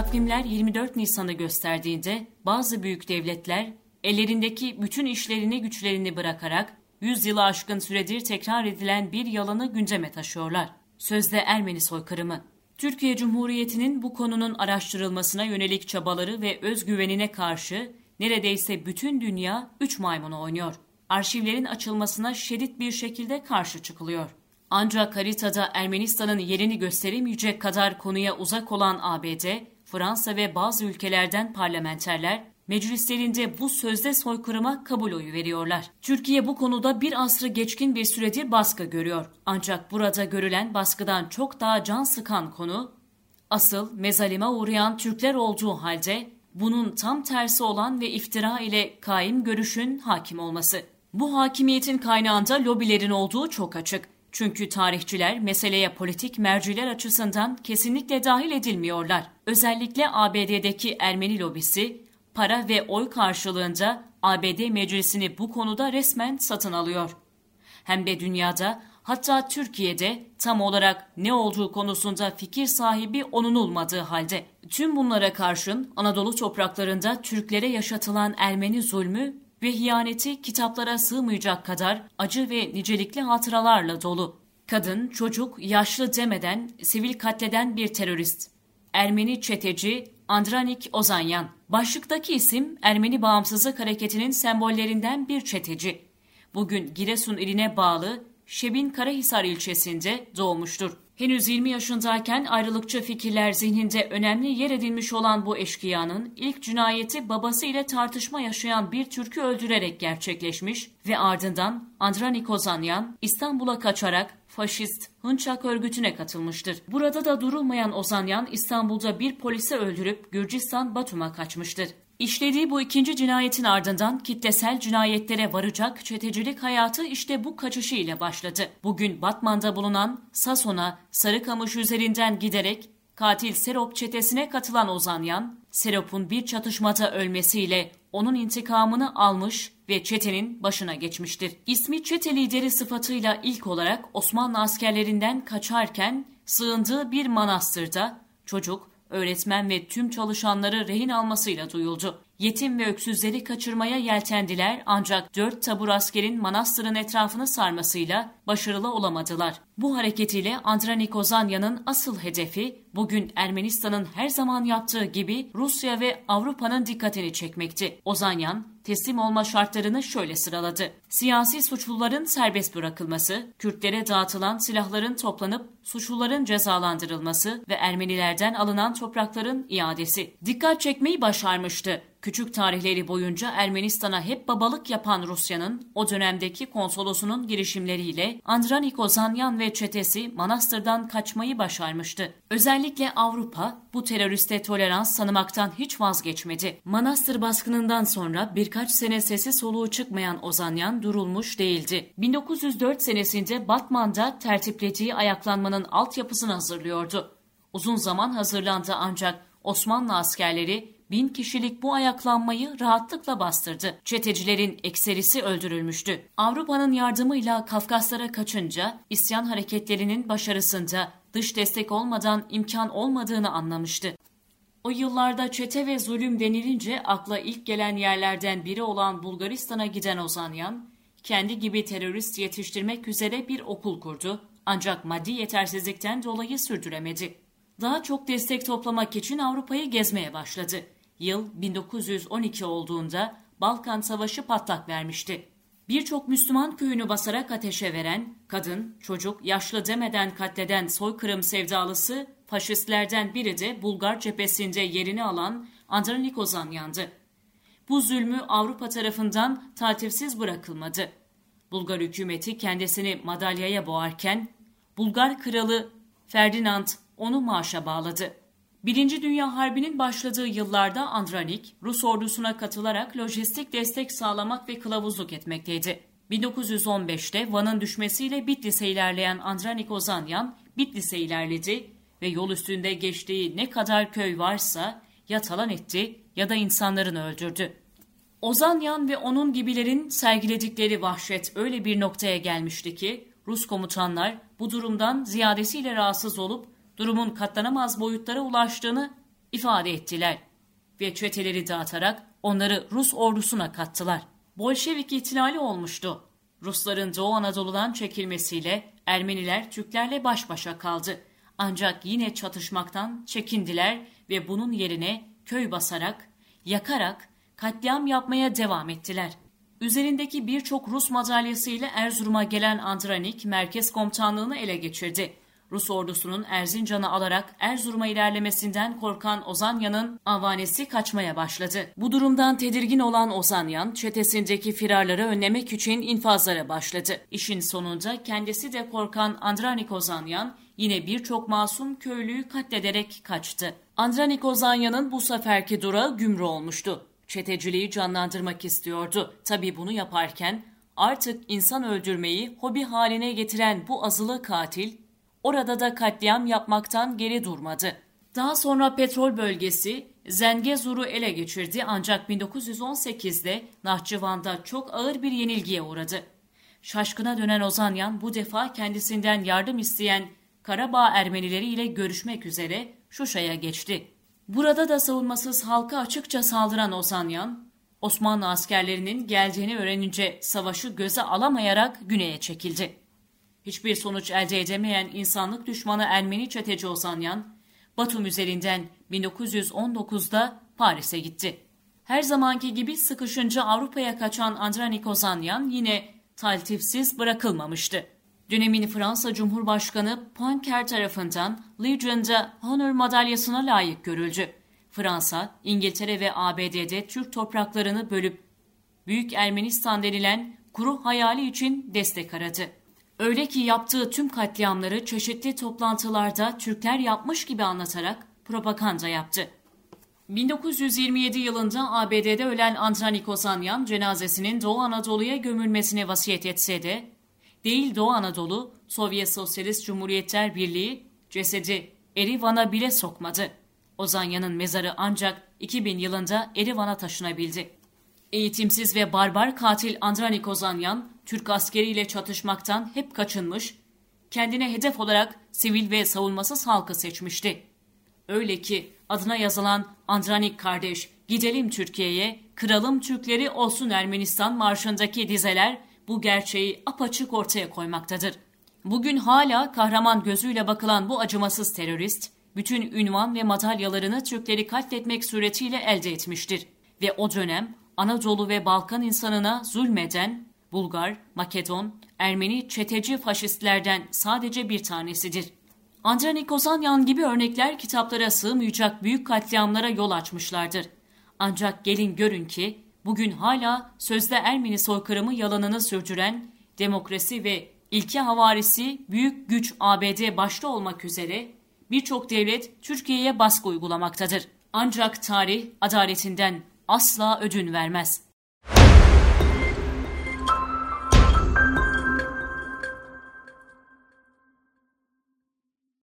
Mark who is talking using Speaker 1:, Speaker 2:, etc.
Speaker 1: Takvimler 24 Nisan'ı gösterdiğinde bazı büyük devletler ellerindeki bütün işlerini güçlerini bırakarak 100 yılı aşkın süredir tekrar edilen bir yalanı gündeme taşıyorlar. Sözde Ermeni soykırımı. Türkiye Cumhuriyeti'nin bu konunun araştırılmasına yönelik çabaları ve özgüvenine karşı neredeyse bütün dünya üç maymunu oynuyor. Arşivlerin açılmasına şiddet bir şekilde karşı çıkılıyor. Ancak haritada Ermenistan'ın yerini gösteremeyecek kadar konuya uzak olan ABD, Fransa ve bazı ülkelerden parlamenterler meclislerinde bu sözde soykırıma kabul oyu veriyorlar. Türkiye bu konuda bir asrı geçkin bir süredir baskı görüyor. Ancak burada görülen baskıdan çok daha can sıkan konu, asıl mezalime uğrayan Türkler olduğu halde bunun tam tersi olan ve iftira ile kaim görüşün hakim olması. Bu hakimiyetin kaynağında lobilerin olduğu çok açık. Çünkü tarihçiler meseleye politik merciler açısından kesinlikle dahil edilmiyorlar. Özellikle ABD'deki Ermeni lobisi para ve oy karşılığında ABD meclisini bu konuda resmen satın alıyor. Hem de dünyada hatta Türkiye'de tam olarak ne olduğu konusunda fikir sahibi onun olmadığı halde. Tüm bunlara karşın Anadolu topraklarında Türklere yaşatılan Ermeni zulmü ve hiyaneti kitaplara sığmayacak kadar acı ve nicelikli hatıralarla dolu. Kadın, çocuk, yaşlı demeden sivil katleden bir terörist. Ermeni çeteci Andranik Ozanyan. Başlıktaki isim Ermeni Bağımsızlık Hareketi'nin sembollerinden bir çeteci. Bugün Giresun iline bağlı Şebin Karahisar ilçesinde doğmuştur. Henüz 20 yaşındayken ayrılıkçı fikirler zihninde önemli yer edinmiş olan bu eşkıyanın ilk cinayeti babası ile tartışma yaşayan bir Türk'ü öldürerek gerçekleşmiş ve ardından Andranik Ozanyan İstanbul'a kaçarak faşist Hınçak örgütüne katılmıştır. Burada da durulmayan Ozanyan İstanbul'da bir polise öldürüp Gürcistan Batum'a kaçmıştır. İşlediği bu ikinci cinayetin ardından kitlesel cinayetlere varacak çetecilik hayatı işte bu kaçışı ile başladı. Bugün Batman'da bulunan Sason'a Sarıkamış üzerinden giderek katil Serop çetesine katılan Ozanyan, Serop'un bir çatışmada ölmesiyle onun intikamını almış ve çetenin başına geçmiştir. İsmi çete lideri sıfatıyla ilk olarak Osmanlı askerlerinden kaçarken sığındığı bir manastırda çocuk, öğretmen ve tüm çalışanları rehin almasıyla duyuldu. Yetim ve öksüzleri kaçırmaya yeltendiler ancak dört tabur askerin manastırın etrafını sarmasıyla başarılı olamadılar. Bu hareketiyle Andranik Ozanya'nın asıl hedefi bugün Ermenistan'ın her zaman yaptığı gibi Rusya ve Avrupa'nın dikkatini çekmekti. Ozanyan teslim olma şartlarını şöyle sıraladı. Siyasi suçluların serbest bırakılması, Kürtlere dağıtılan silahların toplanıp suçluların cezalandırılması ve Ermenilerden alınan toprakların iadesi. Dikkat çekmeyi başarmıştı. Küçük tarihleri boyunca Ermenistan'a hep babalık yapan Rusya'nın o dönemdeki konsolosunun girişimleriyle Andranik Ozanyan ve çetesi Manastır'dan kaçmayı başarmıştı. Özellikle Avrupa bu teröriste tolerans tanımaktan hiç vazgeçmedi. Manastır baskınından sonra birkaç sene sesi soluğu çıkmayan Ozanyan durulmuş değildi. 1904 senesinde Batman'da tertiplediği ayaklanmanın altyapısını hazırlıyordu. Uzun zaman hazırlandı ancak Osmanlı askerleri bin kişilik bu ayaklanmayı rahatlıkla bastırdı. Çetecilerin ekserisi öldürülmüştü. Avrupa'nın yardımıyla Kafkaslara kaçınca isyan hareketlerinin başarısında dış destek olmadan imkan olmadığını anlamıştı. O yıllarda çete ve zulüm denilince akla ilk gelen yerlerden biri olan Bulgaristan'a giden Ozanyan, kendi gibi terörist yetiştirmek üzere bir okul kurdu ancak maddi yetersizlikten dolayı sürdüremedi. Daha çok destek toplamak için Avrupa'yı gezmeye başladı. Yıl 1912 olduğunda Balkan Savaşı patlak vermişti. Birçok Müslüman köyünü basarak ateşe veren, kadın, çocuk, yaşlı demeden katleden soykırım sevdalısı faşistlerden biri de Bulgar cephesinde yerini alan Andronik Ozanyan'dı. Bu zulmü Avrupa tarafından tatilsiz bırakılmadı. Bulgar hükümeti kendisini madalyaya boğarken Bulgar kralı Ferdinand onu maaşa bağladı. Birinci Dünya Harbi'nin başladığı yıllarda Andranik, Rus ordusuna katılarak lojistik destek sağlamak ve kılavuzluk etmekteydi. 1915'te Van'ın düşmesiyle Bitlis'e ilerleyen Andranik Ozanyan, Bitlis'e ilerledi ve yol üstünde geçtiği ne kadar köy varsa ya talan etti ya da insanlarını öldürdü. Ozanyan ve onun gibilerin sergiledikleri vahşet öyle bir noktaya gelmişti ki Rus komutanlar bu durumdan ziyadesiyle rahatsız olup durumun katlanamaz boyutlara ulaştığını ifade ettiler ve çeteleri dağıtarak onları Rus ordusuna kattılar. Bolşevik ihtilali olmuştu. Rusların Doğu Anadolu'dan çekilmesiyle Ermeniler Türklerle baş başa kaldı. Ancak yine çatışmaktan çekindiler ve bunun yerine köy basarak, yakarak katliam yapmaya devam ettiler. Üzerindeki birçok Rus madalyasıyla Erzurum'a gelen Andranik merkez komutanlığını ele geçirdi. Rus ordusunun Erzincan'ı alarak Erzurum'a ilerlemesinden korkan Ozanyan'ın avanesi kaçmaya başladı. Bu durumdan tedirgin olan Ozanyan, çetesindeki firarları önlemek için infazlara başladı. İşin sonunda kendisi de korkan Andranik Ozanyan, yine birçok masum köylüyü katlederek kaçtı. Andranik Ozanyan'ın bu seferki durağı Gümrü olmuştu. Çeteciliği canlandırmak istiyordu. Tabi bunu yaparken artık insan öldürmeyi hobi haline getiren bu azılı katil Orada da katliam yapmaktan geri durmadı. Daha sonra petrol bölgesi Zengezur'u ele geçirdi ancak 1918'de Nahçıvan'da çok ağır bir yenilgiye uğradı. Şaşkına dönen Ozanyan bu defa kendisinden yardım isteyen Karabağ Ermenileri ile görüşmek üzere Şuşa'ya geçti. Burada da savunmasız halka açıkça saldıran Ozanyan, Osmanlı askerlerinin geldiğini öğrenince savaşı göze alamayarak güneye çekildi. Hiçbir sonuç elde edemeyen insanlık düşmanı Ermeni çeteci Ozanyan, Batum üzerinden 1919'da Paris'e gitti. Her zamanki gibi sıkışınca Avrupa'ya kaçan Andranik Ozanyan yine taltifsiz bırakılmamıştı. Dönemin Fransa Cumhurbaşkanı Poincaré tarafından Legion'da Honor madalyasına layık görüldü. Fransa, İngiltere ve ABD'de Türk topraklarını bölüp Büyük Ermenistan denilen kuru hayali için destek aradı. Öyle ki yaptığı tüm katliamları çeşitli toplantılarda Türkler yapmış gibi anlatarak propaganda yaptı. 1927 yılında ABD'de ölen Andranik Ozanyan cenazesinin Doğu Anadolu'ya gömülmesine vasiyet etse de değil Doğu Anadolu, Sovyet Sosyalist Cumhuriyetler Birliği cesedi Erivan'a bile sokmadı. Ozanyan'ın mezarı ancak 2000 yılında Erivan'a taşınabildi. Eğitimsiz ve barbar katil Andranik Ozanyan, Türk askeriyle çatışmaktan hep kaçınmış, kendine hedef olarak sivil ve savunmasız halkı seçmişti. Öyle ki adına yazılan Andranik kardeş, gidelim Türkiye'ye, kıralım Türkleri olsun Ermenistan marşındaki dizeler bu gerçeği apaçık ortaya koymaktadır. Bugün hala kahraman gözüyle bakılan bu acımasız terörist, bütün ünvan ve madalyalarını Türkleri katletmek suretiyle elde etmiştir. Ve o dönem Anadolu ve Balkan insanına zulmeden Bulgar, Makedon, Ermeni çeteci faşistlerden sadece bir tanesidir. Andronik Ozanyan gibi örnekler kitaplara sığmayacak büyük katliamlara yol açmışlardır. Ancak gelin görün ki bugün hala sözde Ermeni soykırımı yalanını sürdüren demokrasi ve ilke havarisi büyük güç ABD başta olmak üzere birçok devlet Türkiye'ye baskı uygulamaktadır. Ancak tarih adaletinden asla ödün vermez.